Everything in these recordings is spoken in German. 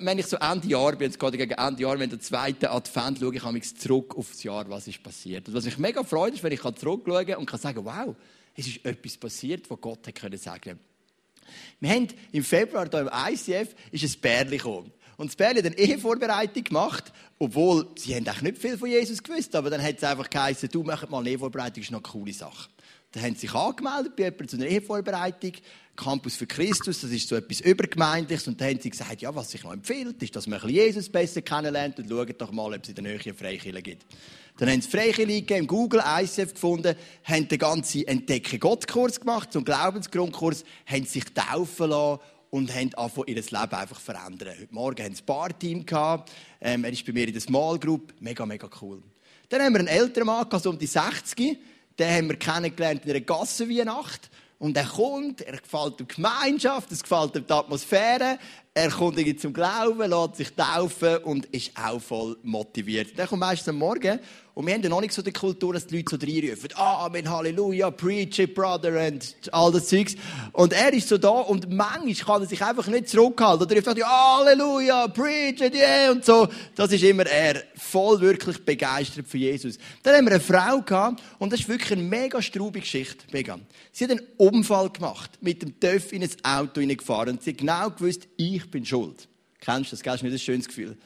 Wenn ich so Ende Jahr bin, jetzt gerade gegen Ende Jahr, wenn der zweite Advent schaue, ich habe mich zurück auf das Jahr, was ist passiert. Und was mich mega freut, ist, wenn ich zurückschauen kann und kann sagen, wow, es ist etwas passiert, was Gott hätte können sagen. Wir haben im Februar hier im ICF ist ein Bärli gekommen. Und das Bärli hat eine Ehevorbereitung gemacht, obwohl sie haben eigentlich nicht viel von Jesus gewusst, aber dann hat es einfach geheißen, du mach mal eine Ehevorbereitung, das ist noch eine coole Sache. Dann haben sie sich angemeldet bei jemandem zu einer Ehevorbereitung. Campus für Christus, das ist so etwas Übergemeindliches. Und dann haben sie gesagt, ja, was sich noch empfiehlt, ist, dass man Jesus besser kennenlernt und schaut doch mal, ob es in der Nähe eine Freikirche gibt. Dann haben sie Freikirche im Google ICF gefunden, haben den ganzen Entdecke Gott-Kurs gemacht, zum Glaubensgrundkurs, haben sich taufen lassen und haben angefangen, ihr Leben einfach verändern. Heute Morgen haben sie ein Barteam. Ähm, er ist bei mir in der Small Group. Mega, mega cool. Dann haben wir einen älteren Mann, also um die 60 den haben wir kennengelernt in einer Gassenweihnacht. Und er kommt, er gefällt der Gemeinschaft, es gefällt die Atmosphäre, er kommt zum Glauben, lässt sich taufen und ist auch voll motiviert. Der kommt meistens am Morgen und wir haben ja noch nicht so die Kultur, dass die Leute so reinrufen, Amen, Halleluja, preach it, brother, und all das Zeugs. Und er ist so da und manchmal kann er sich einfach nicht zurückhalten. Oder er sagt, Halleluja, preach it, yeah, und so. Das ist immer er, voll wirklich begeistert für Jesus. Dann haben wir eine Frau gehabt und das ist wirklich eine mega straubige Geschichte, mega. Sie hat einen Unfall gemacht, mit dem Töff in ein Auto hineingefahren und sie hat genau gewusst, ich bin schuld. Kennst du das? Das ist nicht ein schönes Gefühl.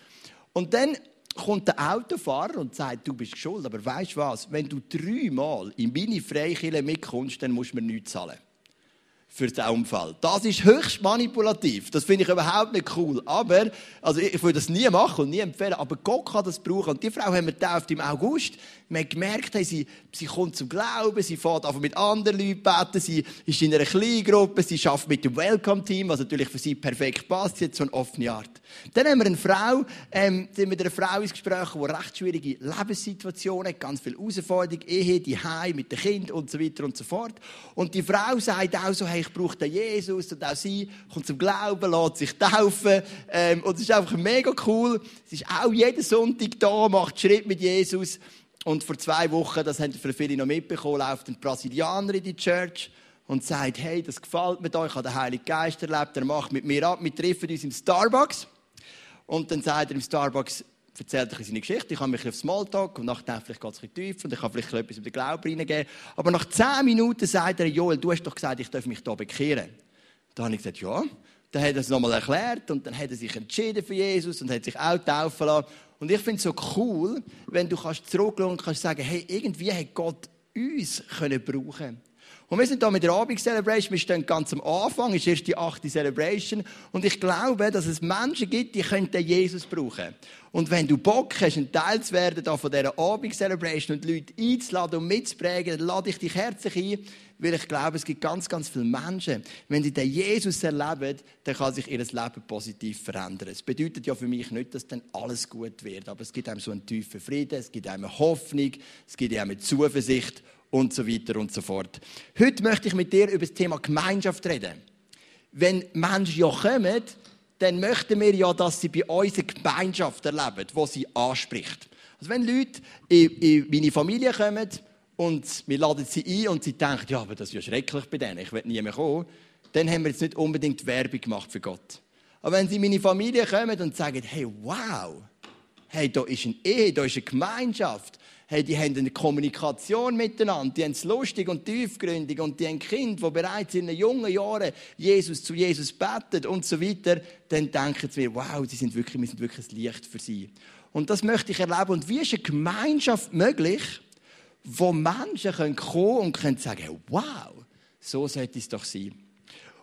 Und dann kommt der Autofahrer und sagt, du bist schuld. Aber weißt du was? Wenn du dreimal in meine Freikirche mitkommst, dann musst du mir nichts zahlen. Für den Unfall. Das ist höchst manipulativ. Das finde ich überhaupt nicht cool. Aber, also ich würde das nie machen und nie empfehlen. Aber Gott kann das brauchen. Und die Frau haben wir getauft im August. Wir haben gemerkt, hey, sie, sie kommt zum Glauben, sie fährt einfach mit anderen Leuten beten, sie ist in einer Kleingruppe, sie arbeitet mit dem Welcome-Team, was natürlich für sie perfekt passt. Sie hat so eine offene Art. Dann haben wir eine Frau, ähm, sind mit einer Frau ins Gespräch, die recht schwierige Lebenssituationen hat, ganz viel Herausforderungen, Ehe, die Heim mit dem Kind und so weiter und so fort. Und die Frau sagt auch so, hey, ich brauche den Jesus und auch sie kommt zum Glauben, lässt sich taufen ähm, und es ist einfach mega cool. Sie ist auch jeden Sonntag da, macht Schritt mit Jesus und vor zwei Wochen, das haben viele noch mitbekommen, läuft ein Brasilianer in die Church und sagt, hey, das gefällt mir da, ich habe den Heiligen Geist erlebt, er macht mit mir ab, wir treffen uns im Starbucks. Und dann sagt er im Starbucks, erzählt er seine Geschichte, ich habe mich auf Smalltalk und nachher vielleicht geht es ein bisschen tiefer und ich kann vielleicht etwas über den Glauben reingeben. Aber nach zehn Minuten sagt er, Joel, du hast doch gesagt, ich darf mich hier bekehren. Da habe ich gesagt, ja. Dann hat er es nochmal erklärt und dann hat er sich entschieden für Jesus und hat sich auch taufen lassen. Und ich finde es so cool, wenn du kannst zurückschauen und kannst sagen, hey, irgendwie hat Gott uns können brauchen und wir sind hier mit der Abend-Celebration, wir stehen ganz am Anfang, ist erst die achte Celebration. Und ich glaube, dass es Menschen gibt, die könnten Jesus brauchen. Und wenn du Bock hast, ein Teil zu werden von dieser Abend-Celebration und Leute einzuladen und mitzuprägen, dann lade ich dich herzlich ein, weil ich glaube, es gibt ganz, ganz viele Menschen, wenn sie den Jesus erleben, dann kann sich ihr Leben positiv verändern. Es bedeutet ja für mich nicht, dass dann alles gut wird, aber es gibt einem so einen tiefen Frieden, es gibt einem Hoffnung, es gibt einem Zuversicht und so weiter und so fort. Heute möchte ich mit dir über das Thema Gemeinschaft reden. Wenn Menschen ja kommen, dann möchten wir ja, dass sie bei uns eine Gemeinschaft erleben, die sie anspricht. Also wenn Leute in, in meine Familie kommen und wir laden sie ein und sie denken, ja, aber das ist ja schrecklich bei denen, ich will nie mehr kommen, dann haben wir jetzt nicht unbedingt Werbung gemacht für Gott. Aber wenn sie in meine Familie kommen und sagen, hey, wow, hey, da ist eine Ehe, da ist eine Gemeinschaft, hey, die haben eine Kommunikation miteinander, die haben es lustig und tiefgründig und die haben Kind, die bereits in jungen Jahren Jesus zu Jesus betet und so weiter, dann denken sie, wow, sie sind wirklich, wir sind wirklich ein Licht für sie. Und das möchte ich erleben. Und wie ist eine Gemeinschaft möglich, wo Menschen können kommen und können sagen, wow, so sollte es doch sein.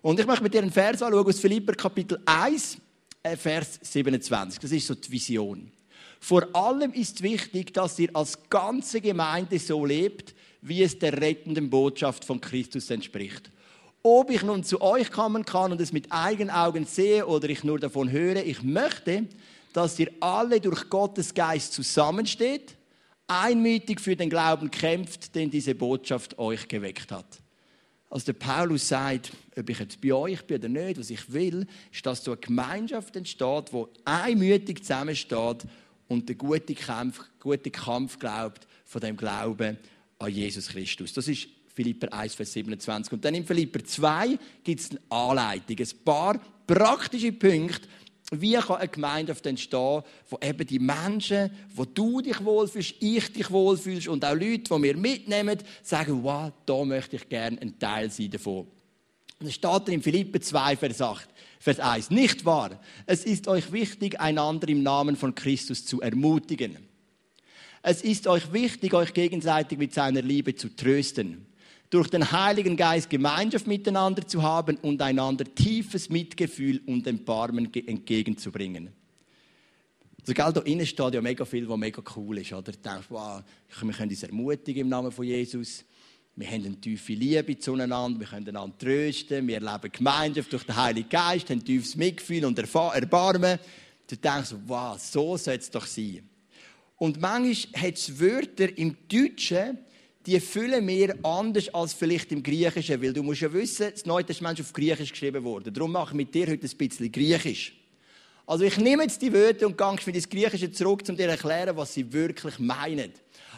Und ich möchte mit dir einen Vers anschauen aus Philipper Kapitel 1, äh, Vers 27. Das ist so die Vision. Vor allem ist wichtig, dass ihr als ganze Gemeinde so lebt, wie es der rettenden Botschaft von Christus entspricht. Ob ich nun zu euch kommen kann und es mit eigenen Augen sehe oder ich nur davon höre, ich möchte, dass ihr alle durch Gottes Geist zusammensteht, einmütig für den Glauben kämpft, den diese Botschaft euch geweckt hat. Als der Paulus sagt, ob ich jetzt bei euch bin oder nicht, was ich will, ist, dass so eine Gemeinschaft entsteht, wo einmütig zusammensteht und der gute Kampf, gute Kampf glaubt von dem Glauben an Jesus Christus. Das ist Philipper 1, Vers 27. Und dann in Philipper 2 gibt es eine Anleitung, ein paar praktische Punkte, wie kann eine Gemeinde entstehen, wo eben die Menschen, wo du dich wohlfühlst, ich dich wohlfühlst und auch Leute, die wir mitnehmen, sagen, wow, da möchte ich gerne ein Teil sein davon. Es steht in Philippe 2, Vers 8, Vers 1. Nicht wahr? Es ist euch wichtig, einander im Namen von Christus zu ermutigen. Es ist euch wichtig, euch gegenseitig mit seiner Liebe zu trösten durch den Heiligen Geist Gemeinschaft miteinander zu haben und einander tiefes Mitgefühl und Erbarmen entgegenzubringen. Also, gell, da innen steht ja mega viel, was mega cool ist. Oder? Du denkst, wow, wir können uns ermutigen im Namen von Jesus. Wir haben eine tiefe Liebe zueinander, wir können einander trösten, wir erleben Gemeinschaft durch den Heiligen Geist, haben tiefes Mitgefühl und Erbarmen. Du denkst, wow, so soll es doch sein. Und manchmal hat es Wörter im Deutschen, die füllen wir anders als vielleicht im Griechischen, weil du musst ja wissen, das Neue Testament ist auf Griechisch geschrieben worden. Darum mache ich mit dir heute ein bisschen Griechisch. Also ich nehme jetzt die Wörter und gehe für das Griechische zurück, um dir zu erklären, was sie wirklich meinen.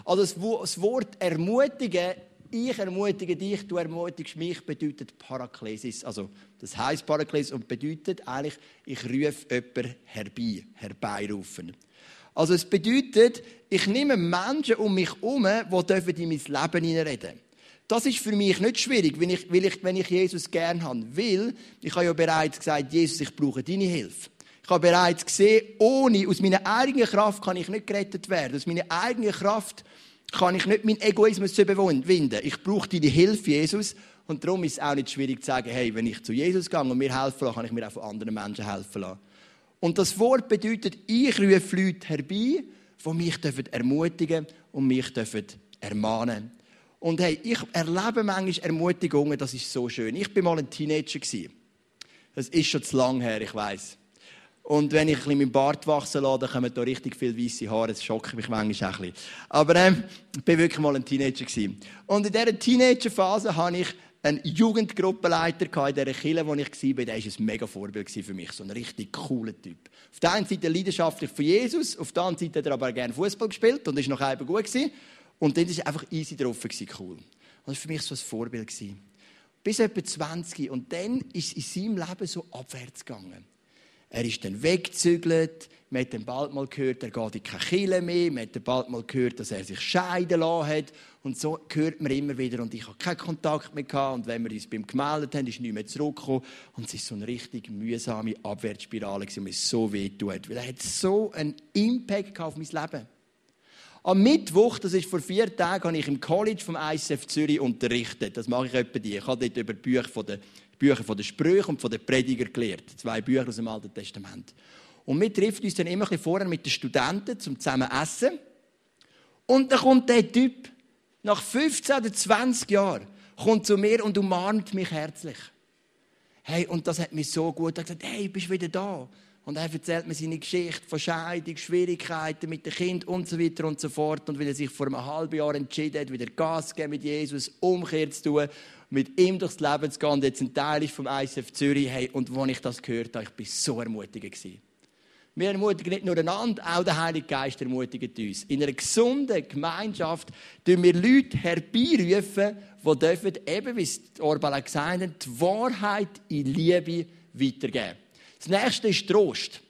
Also das Wort ermutigen, ich ermutige dich, du ermutigst mich, bedeutet Paraklesis. Also das heißt Paraklesis und bedeutet eigentlich, ich rufe jemanden herbei, herbeirufen. Also es bedeutet, ich nehme Menschen um mich herum, die in mein Leben hineinreden Das ist für mich nicht schwierig, wenn ich, wenn ich, wenn ich Jesus gern habe. Weil, ich habe ja bereits gesagt, Jesus, ich brauche deine Hilfe. Ich habe bereits gesehen, ohne, aus meiner eigenen Kraft kann ich nicht gerettet werden. Aus meiner eigenen Kraft kann ich nicht meinen Egoismus überwinden. Ich brauche deine Hilfe, Jesus. Und darum ist es auch nicht schwierig zu sagen, hey, wenn ich zu Jesus gehe und mir helfen lasse, kann ich mir auch von anderen Menschen helfen lassen. Und das Wort bedeutet, ich rufe Leute herbei, die mich ermutigen und mich ermahnen Und hey, ich erlebe manchmal Ermutigungen, das ist so schön. Ich war mal ein Teenager. Das ist schon zu lang her, ich weiß. Und wenn ich meinen Bart wachsen lasse, dann kommen da richtig viele weiße Haare. Das schockt mich manchmal ein bisschen. Aber ähm, ich war wirklich mal ein Teenager. Und in dieser Teenagerphase habe ich einen Jugendgruppenleiter in dieser Kille, wo ich war. Der war ein mega Vorbild für mich. So ein richtig cooler Typ. Auf der einen Seite leidenschaftlich für Jesus, auf der anderen Seite hat er aber gerne Fußball gespielt und ist noch eben gut gewesen. Und dann war er einfach easy drauf, cool. Und das war für mich so ein Vorbild. Bis etwa 20. Und dann ist es in seinem Leben so abwärts gegangen. Er ist dann weggezügelt. Man hat dann bald mal gehört, er geht in keine Kille mehr. Man hat dann bald mal gehört, dass er sich scheiden lassen hat. Und so hört man immer wieder. Und ich habe keinen Kontakt mehr gehabt. Und wenn wir uns beim gemeldet haben, ist nicht mehr zurückgekommen. Und es ist so eine richtig mühsame Abwärtsspirale, die mir so weh tut. Weil er hat so einen Impact auf mein Leben. Am Mittwoch, das ist vor vier Tagen, habe ich im College vom ISF Zürich unterrichtet. Das mache ich etwa die. Ich habe dort über Bücher von der Bücher von den Sprüchen und von den Prediger gelehrt. Zwei Bücher aus dem Alten Testament. Und wir treffen uns dann immer ein bisschen vorher mit den Studenten zum zusammen essen. Und dann kommt der Typ, nach 15 oder 20 Jahren, kommt zu mir und umarmt mich herzlich. Hey, und das hat mich so gut er hat gesagt, hey, bist wieder da. Und er erzählt mir seine Geschichte von Scheidung, Schwierigkeiten mit dem Kind und so weiter und so fort. Und weil er sich vor einem halben Jahr entschieden hat, wieder Gas zu geben mit Jesus, Umkehr zu tun mit ihm durchs Leben zu gehen und jetzt ein Teil ist vom ISF Zürich. Hey, und als ich das gehört habe, ich war so ermutigend. Wir ermutigen nicht nur einander, auch der Heilige Geist ermutigt uns. In einer gesunden Gemeinschaft tun wir Leute herbeirufen, die dürfen, eben wie es Orbala gesagt hat, die Wahrheit in Liebe weitergeben. Das nächste ist Trost.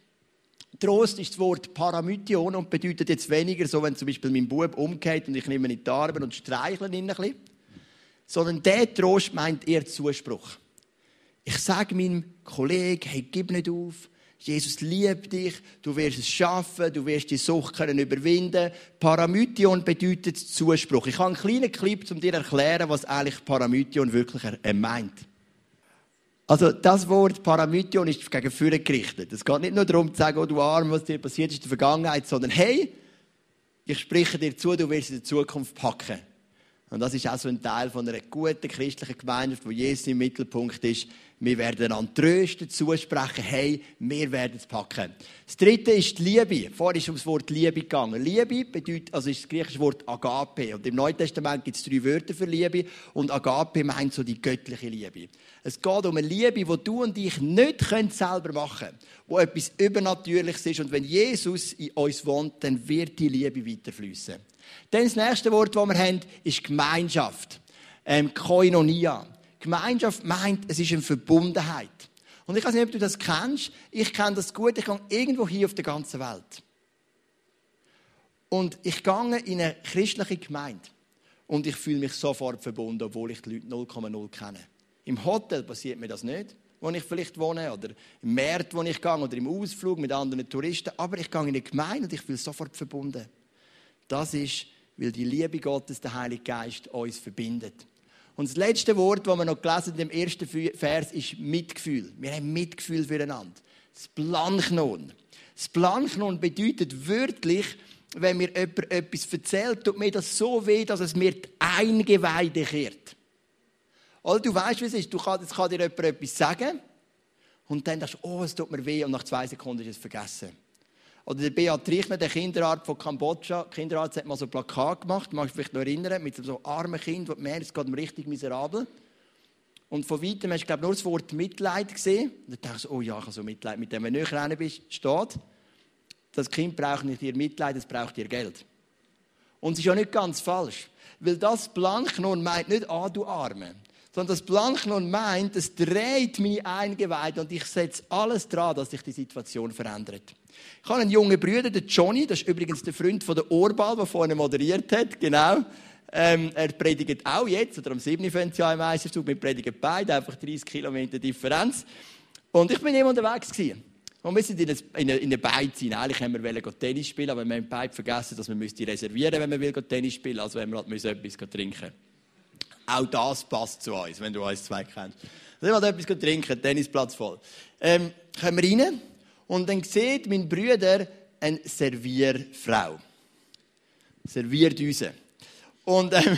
Trost ist das Wort Paramytion und bedeutet jetzt weniger so, wenn zum Beispiel mein Bub umgeht und ich nehme ihn in die Arme und streichle ihn ein bisschen sondern der Trost meint eher Zuspruch. Ich sage meinem Kollegen, hey, gib nicht auf. Jesus liebt dich, du wirst es schaffen, du wirst die Sucht können überwinden. Paramytion bedeutet Zuspruch. Ich habe einen kleinen Clip, um dir zu erklären, was eigentlich Paramytion wirklich meint. Also, das Wort Paramytion ist gegen Führer gerichtet. Es geht nicht nur darum zu sagen, oh du Arm, was dir passiert ist in der Vergangenheit, sondern hey, ich spreche dir zu, du wirst in der Zukunft packen. Und das ist auch so ein Teil von einer guten christlichen Gemeinschaft, wo Jesus im Mittelpunkt ist. Wir werden an trösten, zusprechen, hey, wir werden es packen. Das dritte ist die Liebe. Vorher ist ums Wort Liebe gegangen. Liebe bedeutet, also ist das griechische Wort Agape. Und im Neuen Testament gibt es drei Wörter für Liebe. Und Agape meint so die göttliche Liebe. Es geht um eine Liebe, die du und ich nicht selber machen können. Wo etwas Übernatürliches ist. Und wenn Jesus in uns wohnt, dann wird die Liebe weiterfließen. Dann das nächste Wort, das wir haben, ist Gemeinschaft. Ähm, Koinonia. Gemeinschaft meint, es ist eine Verbundenheit. Und ich weiß nicht, ob du das kennst. Ich kenne das gut. Ich gehe irgendwo hier auf der ganzen Welt. Und ich gehe in eine christliche Gemeinde. Und ich fühle mich sofort verbunden, obwohl ich die Leute 0,0 kenne. Im Hotel passiert mir das nicht, wo ich vielleicht wohne, oder im März, wo ich gehe, oder im Ausflug mit anderen Touristen. Aber ich gehe in eine Gemeinde und ich fühle sofort verbunden. Das ist, weil die Liebe Gottes, der Heilige Geist, uns verbindet. Und das letzte Wort, das wir noch gelesen haben, im ersten Vers, ist Mitgefühl. Wir haben Mitgefühl füreinander. Das Planchnon. Das Planchnon bedeutet wörtlich, wenn mir jemand etwas erzählt, tut mir das so weh, dass es mir die Eingeweide kehrt. Oder du weißt, wie es ist. Du kann, jetzt kann dir jemand etwas sagen und dann denkst du, oh, es tut mir weh und nach zwei Sekunden ist es vergessen. Oder der Beat Reichner, der Kinderarzt von Kambodscha, der Kinderarzt hat mal so ein Plakat gemacht, magst du dich noch erinnern, mit so armen Kind, wo du merkst, es geht ihm richtig miserabel. Und von weitem hast du, glaube nur das Wort Mitleid gesehen. Und dann denkst du, oh ja, ich habe so Mitleid mit dem. Wenn du näher bist, steht, das Kind braucht nicht ihr Mitleid, es braucht ihr Geld. Und es ist ja nicht ganz falsch. Weil das Blanknon meint nicht, ah, du Arme. Sondern das Blanknon meint, es dreht meine Eingeweide und ich setze alles dran, dass sich die Situation verändert. Ich habe einen jungen Bruder, den Johnny, das ist übrigens der Freund von der Orbal, der vorhin moderiert hat, genau. Ähm, er predigt auch jetzt, oder am 7. fängt im Meisterzug, wir predigen beide, einfach 30 Kilometer Differenz. Und ich bin immer unterwegs gewesen. Und wir sind in eine, in eine Beiz hinein. Eigentlich haben wir Tennis spielen, aber wir haben beide vergessen, dass man reservieren müsste, wenn will Tennis spielen Also wenn wir halt etwas trinken Auch das passt zu uns, wenn du uns zwei kennst. Also ich wollte etwas trinken, Tennisplatz voll. Ähm, kommen wir rein und dann sieht mein Bruder eine Servierfrau. Serviert uns. Und ähm,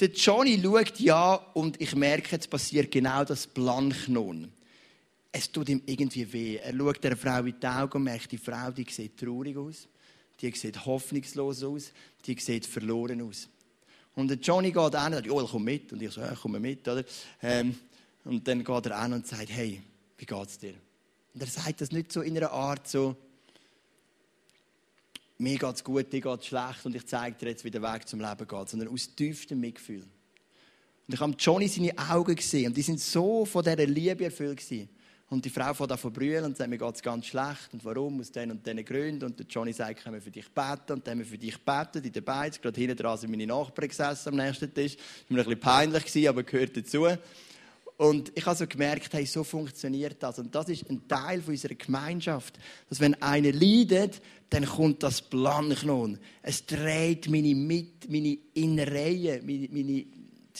der Johnny schaut ja und ich merke, jetzt passiert genau das Planchnon es tut ihm irgendwie weh. Er schaut der Frau in die Augen und merkt, die Frau, die sieht traurig aus, die sieht hoffnungslos aus, die sieht verloren aus. Und der Johnny geht an und sagt, oh, komm mit. Und ich so, ja, komm mit, oder? Ähm, und dann geht er an und sagt, hey, wie geht's dir? Und er sagt das nicht so in einer Art so, mir geht's gut, dir geht's schlecht und ich zeige dir jetzt, wie der Weg zum Leben geht, sondern aus tiefstem Mitgefühl. Und ich habe Johnny seine Augen gesehen und die sind so von dieser Liebe erfüllt gewesen. Und die Frau fängt an zu brüllen und sagt, mir geht es ganz schlecht. Und warum? Aus den und diesen Gründen. Und der Johnny sagt, können wir für dich beten? Und dann haben wir für dich beten, in der Beiz. Gerade hinten dran sind meine Nachbarn gesessen am nächsten Tisch. Das war mir ein bisschen peinlich, aber gehört dazu. Und ich habe so gemerkt, hey, so funktioniert das. Und das ist ein Teil unserer Gemeinschaft. Dass wenn einer leidet, dann kommt das Planknon. Es dreht meine, Mit meine Innereien, meine, meine,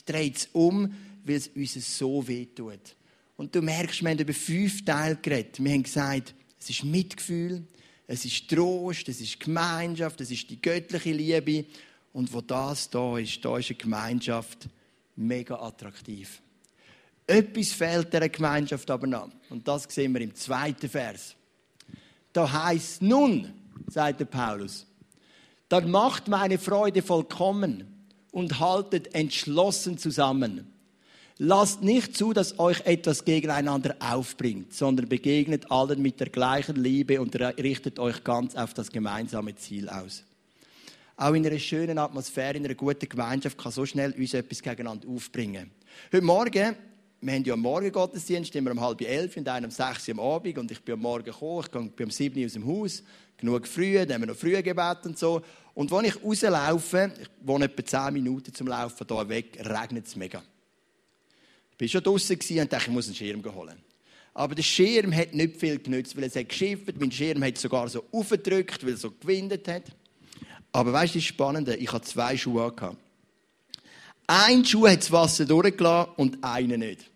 dreht es um, weil es uns so weh tut. Und du merkst, wir haben über fünf Teile geredet. Wir haben gesagt, es ist Mitgefühl, es ist Trost, es ist Gemeinschaft, es ist die göttliche Liebe. Und wo das da ist, da ist eine Gemeinschaft mega attraktiv. Etwas fehlt dieser Gemeinschaft aber noch. Und das sehen wir im zweiten Vers. Da heißt nun, sagt der Paulus, dann macht meine Freude vollkommen und haltet entschlossen zusammen. Lasst nicht zu, dass euch etwas gegeneinander aufbringt, sondern begegnet allen mit der gleichen Liebe und richtet euch ganz auf das gemeinsame Ziel aus. Auch in einer schönen Atmosphäre, in einer guten Gemeinschaft kann so schnell uns etwas gegeneinander aufbringen. Heute Morgen, wir haben ja am Morgen Gottesdienst, immer um halb elf und einen um sechs am Abend und ich bin am Morgen gekommen, ich bin um sieben aus dem Haus, genug früh, dann haben wir noch früh gebet und so. Und als ich rauslaufe, ich wohne etwa zehn Minuten zum Laufen hier weg, regnet es mega. Ich war schon draußen und dachte, ich muss einen Schirm holen. Aber der Schirm hat nicht viel genützt, weil es hat geschifft. Mein Schirm hat sogar so aufgedrückt, weil es so gewindet hat. Aber weißt du, das Spannende? Ich hatte zwei Schuhe gehabt. Ein Schuh hat das Wasser durchgelassen und einer nicht.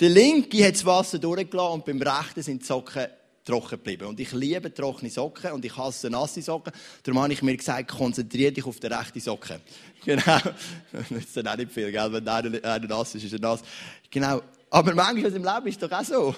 Der linke hat das Wasser durchgelassen und beim rechten sind die Socken trocken geblieben. Und ich liebe trockene Socken und ich hasse nasse Socken. Darum habe ich mir gesagt, konzentriere dich auf die rechte Socke. Genau. Das ist dann auch nicht viel, gell? Wenn einer, einer nass ist, ist er nass. Genau. Aber manchmal im Leben ist es doch auch so.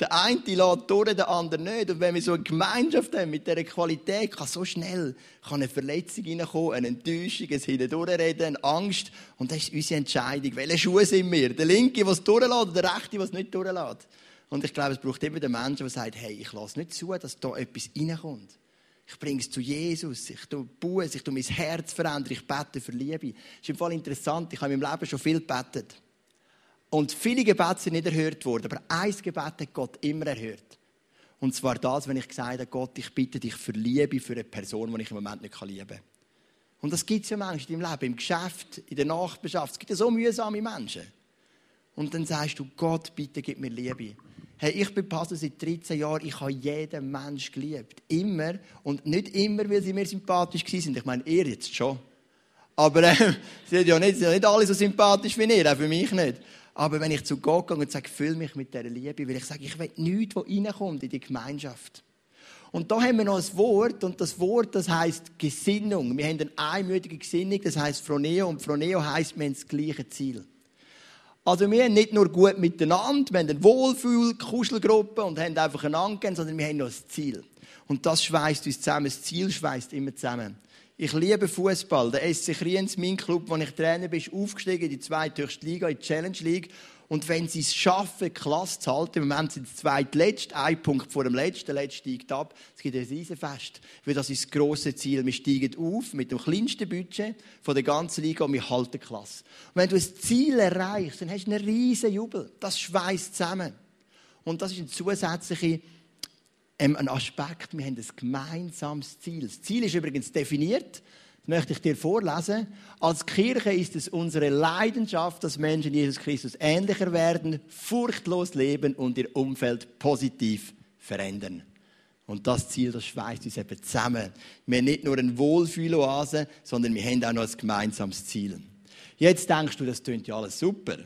Der eine lädt durch, der andere nicht. Und wenn wir so eine Gemeinschaft haben mit dieser Qualität, kann so schnell kann eine Verletzung reinkommen, eine Enttäuschung, ein Hindurchreden, eine Angst. Und das ist unsere Entscheidung. Welche Schuhe sind wir? Der Linke, der es durchlässt, oder der Rechte, der es nicht durchlässt? Und ich glaube, es braucht immer den Menschen, der sagt, hey, ich lasse nicht zu, dass da etwas reinkommt. Ich bringe es zu Jesus, ich tue Buße, ich tue mein Herz verändern, ich bete für Liebe. Das ist im Fall interessant, ich habe in meinem Leben schon viel gebetet. Und viele Gebete sind nicht erhört worden, aber ein Gebet hat Gott immer erhört. Und zwar das, wenn ich gesagt habe, Gott, ich bitte dich für Liebe für eine Person, die ich im Moment nicht lieben kann. Und das gibt es ja manchmal in deinem Leben, im Geschäft, in der Nachbarschaft. Es gibt ja so mühsame Menschen. Und dann sagst du, Gott, bitte gib mir Liebe. Hey, ich bin Pastor seit 13 Jahren, ich habe jeden Mensch geliebt. Immer. Und nicht immer, weil sie mir sympathisch sind. Ich meine, ihr jetzt schon. Aber äh, sie sind ja nicht, sind nicht alle so sympathisch wie ihr, auch für mich nicht. Aber wenn ich zu Gott gehe und sage, füll mich mit dieser Liebe, weil ich sage, ich will nichts, was reinkommt in die Gemeinschaft. Und da haben wir noch ein Wort, und das Wort, das heißt Gesinnung. Wir haben eine einmütige Gesinnung, das heißt Froneo, und Froneo heißt, wir haben das gleiche Ziel. Also wir haben nicht nur gut miteinander, wir haben eine Wohlfühl-Kuschelgruppe und haben einfach einander gegeben, sondern wir haben noch ein Ziel. Und das schweißt uns zusammen. Das Ziel schweißt immer zusammen. Ich liebe Fußball. Der SC Kriens, mein Club, wo ich Trainer bin, ist aufgestiegen in die zweithöchste Liga, in die Challenge League. Und wenn sie es schaffen, Klasse zu halten, im Moment sind sie zweitletzt, ein Punkt vor dem letzten, der letzte steigt ab, es gibt ein Riesenfest. Weil das ist das grosse Ziel. Wir steigen auf mit dem kleinsten Budget von der ganzen Liga und wir halten Klasse. Und wenn du ein Ziel erreichst, dann hast du einen riesen Jubel. Das schweißt zusammen. Und das ist ein zusätzlicher ähm, ein Aspekt, wir haben ein gemeinsames Ziel. Das Ziel ist übrigens definiert, das möchte ich dir vorlesen. Als Kirche ist es unsere Leidenschaft, dass Menschen Jesus Christus ähnlicher werden, furchtlos leben und ihr Umfeld positiv verändern. Und das Ziel, das schweißt uns eben zusammen. Wir haben nicht nur eine Wohlfühloase, sondern wir haben auch noch ein gemeinsames Ziel. Jetzt denkst du, das klingt ja alles super,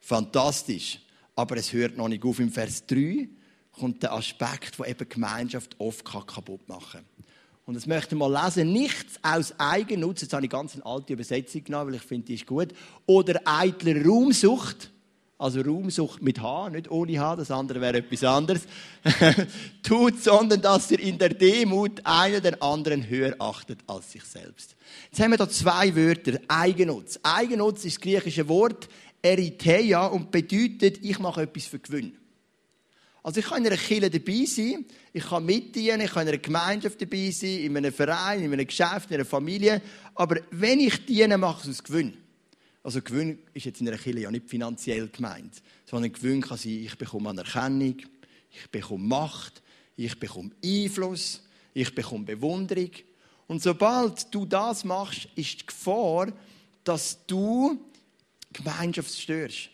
fantastisch, aber es hört noch nicht auf im Vers 3 kommt der Aspekt, der eben Gemeinschaft oft kaputt machen kann. Und das möchte mal lesen. Nichts aus Eigennutz, jetzt habe ich ganz eine alte Übersetzung genommen, weil ich finde, die ist gut. Oder eitler Raumsucht, also Raumsucht mit H, nicht ohne H, das andere wäre etwas anderes, tut, sondern dass ihr in der Demut einer den anderen höher achtet als sich selbst. Jetzt haben wir da zwei Wörter. Eigennutz. Eigennutz ist das griechische Wort Eritheia und bedeutet, ich mache etwas für Gewinn. Also ich kann in einer Kirche dabei sein, ich kann mitdienen, ich kann in einer Gemeinschaft dabei sein, in einem Verein, in einem Geschäft, in einer Familie. Aber wenn ich diene, mache ich es aus Gewinn. Also Gewinn ist jetzt in einer Kirche ja nicht finanziell gemeint, sondern Gewinn kann sein, ich bekomme Anerkennung, ich bekomme Macht, ich bekomme Einfluss, ich bekomme Bewunderung. Und sobald du das machst, ist die Gefahr, dass du Gemeinschaft störst.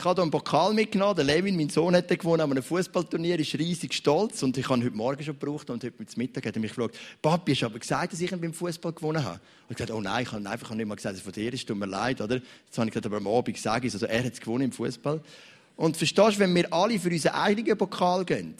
Ich habe hier einen Pokal mitgenommen. Der Levin, mein Sohn, hat gewonnen an einem Fußballturnier, ist riesig stolz. Und ich habe ihn heute Morgen schon gebraucht und heute Mittag hat er mich gefragt, Papi, hast du aber gesagt, dass ich ihn beim Fußball gewonnen habe? Und ich gesagt, oh nein, ich habe einfach nicht mal gesagt, dass es von dir ist, tut mir leid, oder? Jetzt habe ich gesagt, aber am Abend sage ich es. Also er hat es gewonnen im Fußball. Und verstehst du, wenn wir alle für unseren eigenen Pokal gehen,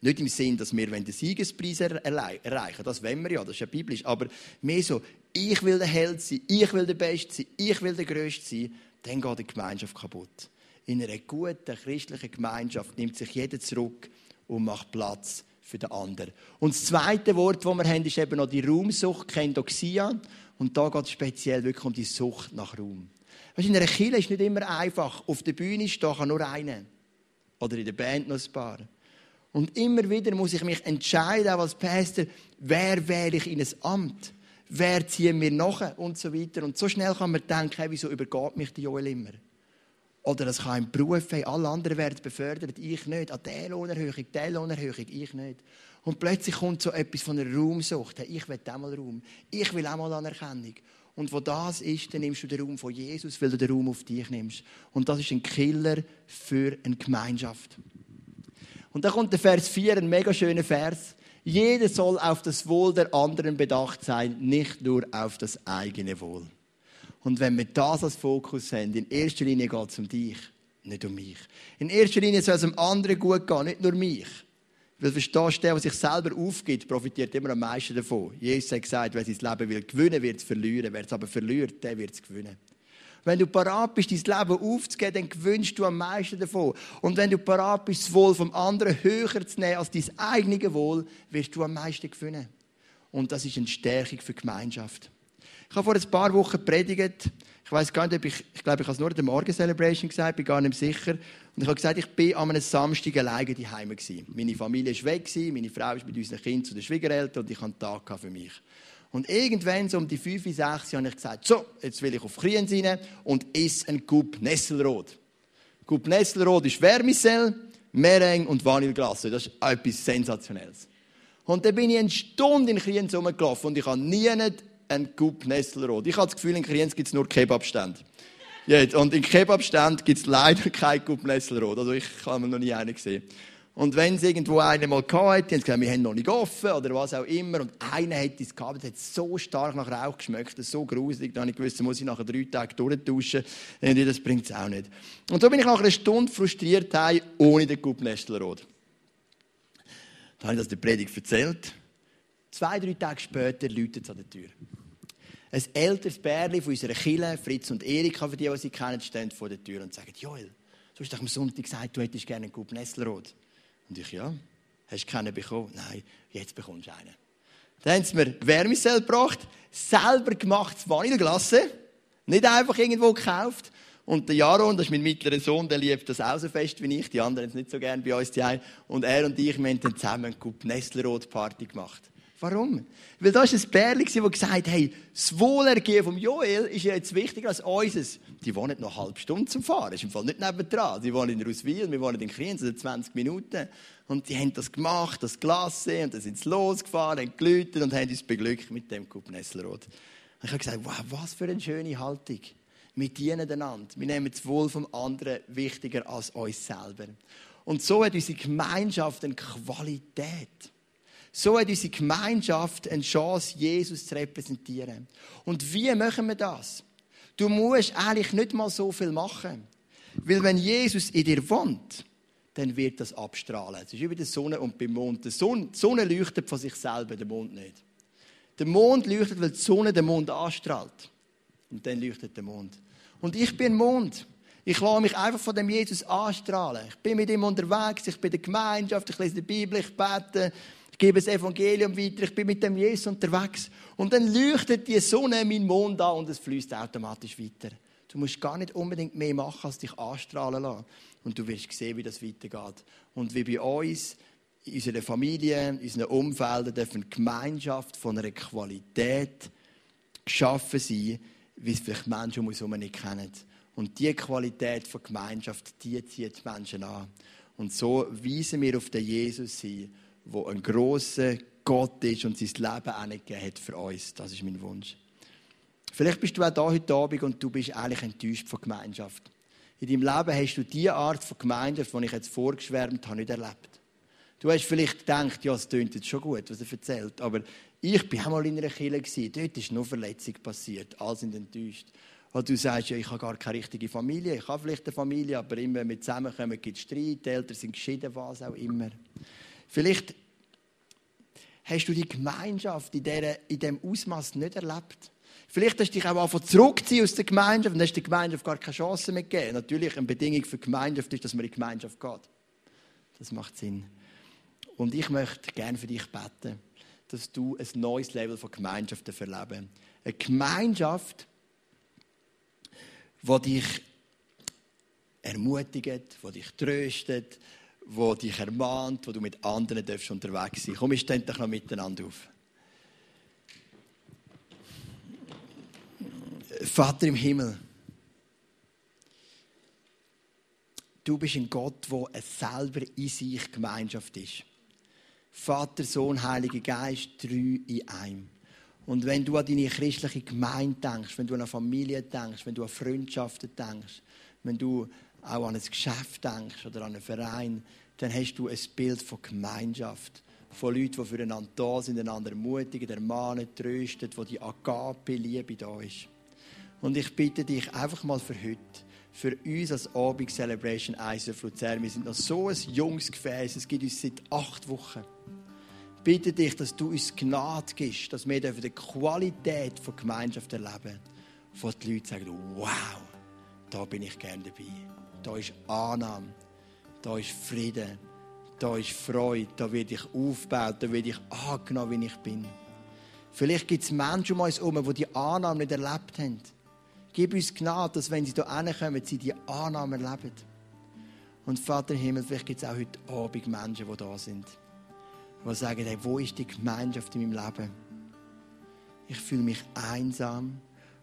nicht im Sinn, dass wir den Siegespreis erreichen das wollen wir ja, das ist ja biblisch, aber mehr so, ich will der Held sein, ich will der Beste sein, ich will der Größte sein, dann geht die Gemeinschaft kaputt in einer guten christlichen Gemeinschaft nimmt sich jeder zurück und macht Platz für den anderen. Und das zweite Wort, das wir haben, ist eben noch die Raumsucht, Kendoxia. Und da geht es speziell wirklich um die Sucht nach Raum. Weißt, in einer Kirche ist nicht immer einfach. Auf der Bühne steht nur einer. Oder in der Band noch ein paar. Und immer wieder muss ich mich entscheiden, auch als Pastor, wer wähle ich in ein Amt? Wer ziehen wir nach? Und so weiter. Und so schnell kann man denken, hey, wieso übergeht mich die Joel immer? Oder es kann im Beruf sein, alle anderen werden befördert, ich nicht. An der Lohnerhöhung, der Lohnerhöhung, ich nicht. Und plötzlich kommt so etwas von einer Raumsucht. Ich will auch mal Raum. Ich will auch mal Anerkennung. Und wo das ist, dann nimmst du den Raum von Jesus, weil du den Raum auf dich nimmst. Und das ist ein Killer für eine Gemeinschaft. Und dann kommt der Vers 4, ein mega schöner Vers. Jeder soll auf das Wohl der anderen bedacht sein, nicht nur auf das eigene Wohl. Und wenn wir das als Fokus haben, in erster Linie geht es um dich, nicht um mich. In erster Linie soll es um andere gut gehen, nicht nur mich. Weil verstehst du, der, der sich selber aufgibt, profitiert immer am meisten davon. Jesus hat gesagt, wer sein Leben will gewinnen, wird es verlieren. Wer es aber verliert, der wird es gewinnen. Wenn du parat bist, dein Leben aufzugeben, dann gewünscht du am meisten davon. Und wenn du parat bist, das Wohl vom anderen höher zu nehmen als dein eigenes Wohl, wirst du am meisten gewinnen. Und das ist eine Stärkung für die Gemeinschaft. Ich habe vor ein paar Wochen predigt. Ich weiß gar nicht, ob ich, ich glaube, ich habe es nur in der Morgen-Celebration gesagt, bin gar nicht sicher. Und ich habe gesagt, ich bin an einem Samstag alleine daheim gewesen. Meine Familie war weg, meine Frau ist mit unseren Kindern zu den Schwiegereltern und ich hatte einen Tag für mich. Und irgendwann, so um die 5, 6 habe ich gesagt, so, jetzt will ich auf Kriens rein und esse einen Coup Nesselrot. Coupe Nesselrot ist Vermicell, Meringue und Vanilleglasse. Das ist etwas Sensationelles. Und dann bin ich eine Stunde in Kriens rumgelaufen und ich habe nie einen Coupe Nesselrot. Ich habe das Gefühl, in Kriens gibt es nur Kebabstände. Und in Kebabständen gibt es leider kein Coupe Nesselrot. Also ich habe noch nie einen gesehen. Und wenn es irgendwo einer mal gehabt die haben gesagt, wir haben noch nicht offen oder was auch immer. Und einer hat es gehabt, das hat so stark nach Rauch geschmeckt, das so gruselig, dann habe ich gewusst, muss ich nachher drei Tage durchtauschen. Das bringt es auch nicht. Und so bin ich nach einer Stunde frustriert ohne den Coupe Nestelrot. Dann habe ich das der Predigt erzählt. Zwei, drei Tage später läutet es an der Tür. Ein älteres Bärli von unserer Kille, Fritz und Erika, für die, die sie kennen, stehen vor der Tür und sagen, Joel, du hast doch am Sonntag gesagt, du hättest gerne einen Coupe Nestelrot. Und ich, ja, hast du keinen bekommen? Nein, jetzt bekommst du einen. Dann haben sie mir Wärmesell gebracht, selber gemachtes Vanilleglasse, nicht einfach irgendwo gekauft. Und der Jaron, das ist mein mittlerer Sohn, der liebt das auch so fest wie ich. Die anderen haben es nicht so gerne bei uns. Die und er und ich, wir haben dann zusammen eine Coupe Nestelrot-Party gemacht. Warum? Weil da war ein Bärli, das gesagt hat, hey, das Wohlergehen vom Joel ist ja jetzt wichtiger als unseres. Die wohnen noch eine halbe Stunde zum Fahren. Das ist im Fall nicht nebendran. Sie wohnen in Ruswil, wir wohnen in Kriens, also 20 Minuten. Und die haben das gemacht, das Glasse, und dann sind sie losgefahren, haben gelütet und haben uns beglückt mit dem Coupe Nesselrot. Und ich habe gesagt, wow, was für eine schöne Haltung. Wir dienen einander. Wir nehmen das Wohl vom anderen wichtiger als uns selber. Und so hat unsere Gemeinschaft eine Qualität. So hat unsere Gemeinschaft eine Chance, Jesus zu repräsentieren. Und wie machen wir das? Du musst eigentlich nicht mal so viel machen. Weil wenn Jesus in dir wohnt, dann wird das abstrahlen. Es ist bei der Sonne und beim Mond. Die Sonne, die Sonne leuchtet von sich selber, der Mond nicht. Der Mond leuchtet, weil die Sonne den Mond anstrahlt. Und dann leuchtet der Mond. Und ich bin Mond. Ich lasse mich einfach von dem Jesus anstrahlen. Ich bin mit ihm unterwegs, ich bin in der Gemeinschaft, ich lese die Bibel, ich bete, gebe das Evangelium weiter, ich bin mit dem Jesus unterwegs. Und dann leuchtet die Sonne mein Mond an und es fließt automatisch weiter. Du musst gar nicht unbedingt mehr machen, als dich anstrahlen lassen. Und du wirst sehen, wie das weitergeht. Und wie bei uns, in unserer Familie, in unseren Umfeldern, dürfen Gemeinschaft von einer Qualität geschaffen sein, wie es vielleicht Menschen um uns herum nicht kennen. Und diese Qualität von Gemeinschaft, die zieht die Menschen an. Und so weisen wir auf den Jesus hin wo ein großer Gott ist und sein Leben angegeben hat für uns. Das ist mein Wunsch. Vielleicht bist du auch da heute Abend und du bist eigentlich enttäuscht von Gemeinschaft. In deinem Leben hast du diese Art von Gemeinschaft, die ich jetzt vorgeschwärmt habe, nicht erlebt. Du hast vielleicht gedacht, ja, es klingt jetzt schon gut, was er erzählt. Aber ich war auch mal in einer Kirche. Dort ist nur Verletzung passiert. Alle sind enttäuscht. Und du sagst, ja, ich habe gar keine richtige Familie. Ich habe vielleicht eine Familie, aber immer, wenn wir zusammenkommen, gibt es Streit. Die Eltern sind geschieden, was auch immer. Vielleicht hast du die Gemeinschaft in, diesem Ausmaß nicht erlebt. Vielleicht hast du dich auch einfach zurückziehen aus der Gemeinschaft und hast der Gemeinschaft gar keine Chance mehr gegeben. Natürlich, eine Bedingung für die Gemeinschaft ist, dass man in die Gemeinschaft geht. Das macht Sinn. Und ich möchte gerne für dich beten, dass du ein neues Level von Gemeinschaft erleben Eine Gemeinschaft, die dich ermutigt, die dich tröstet, wo dich ermahnt, wo du mit anderen darfst unterwegs sein. Komm, wir stehen doch noch miteinander auf. Vater im Himmel, du bist ein Gott, der selber in sich Gemeinschaft ist. Vater, Sohn, Heiliger Geist, drei in einem. Und wenn du an deine christliche Gemeinde denkst, wenn du an eine Familie denkst, wenn du an Freundschaften denkst, wenn du auch an ein Geschäft denkst oder an einen Verein, dann hast du ein Bild von Gemeinschaft. Von Leuten, die füreinander da sind, einander ermutigen, ermahnen, trösten, wo die Agape-Liebe da ist. Und ich bitte dich einfach mal für heute, für uns als Abend Celebration ISF Luzern, wir sind noch so ein junges Gefäß, es gibt uns seit acht Wochen. Ich bitte dich, dass du uns Gnade gibst, dass wir die Qualität von Gemeinschaft erleben, wo die Leute sagen, wow, da bin ich gerne dabei. Da ist Annahme, da ist Frieden, da ist Freude, da werde ich aufgebaut, da werde ich angenommen, wie ich bin. Vielleicht gibt es Menschen um uns herum, die die Annahme nicht erlebt haben. Gib uns Gnade, dass wenn sie hier kommen, sie die Annahme erleben. Und Vater Himmel, vielleicht gibt es auch heute Abend Menschen, die da sind, die sagen, hey, wo ist die Gemeinschaft in meinem Leben? Ich fühle mich einsam.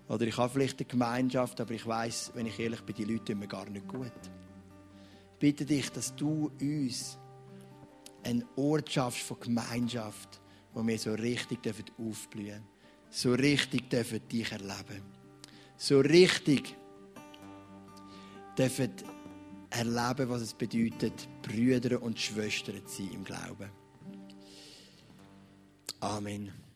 Oder ich habe vielleicht eine Gemeinschaft, aber ich weiß, wenn ich ehrlich bin, die Leute tun mir gar nicht gut. bitte dich, dass du uns eine Ortschaft von Gemeinschaft, wo wir so richtig aufblühen dürfen. So richtig dürfen dich erleben. So richtig dürfen erleben, was es bedeutet, Brüder und Schwestern zu sein im Glauben. Amen.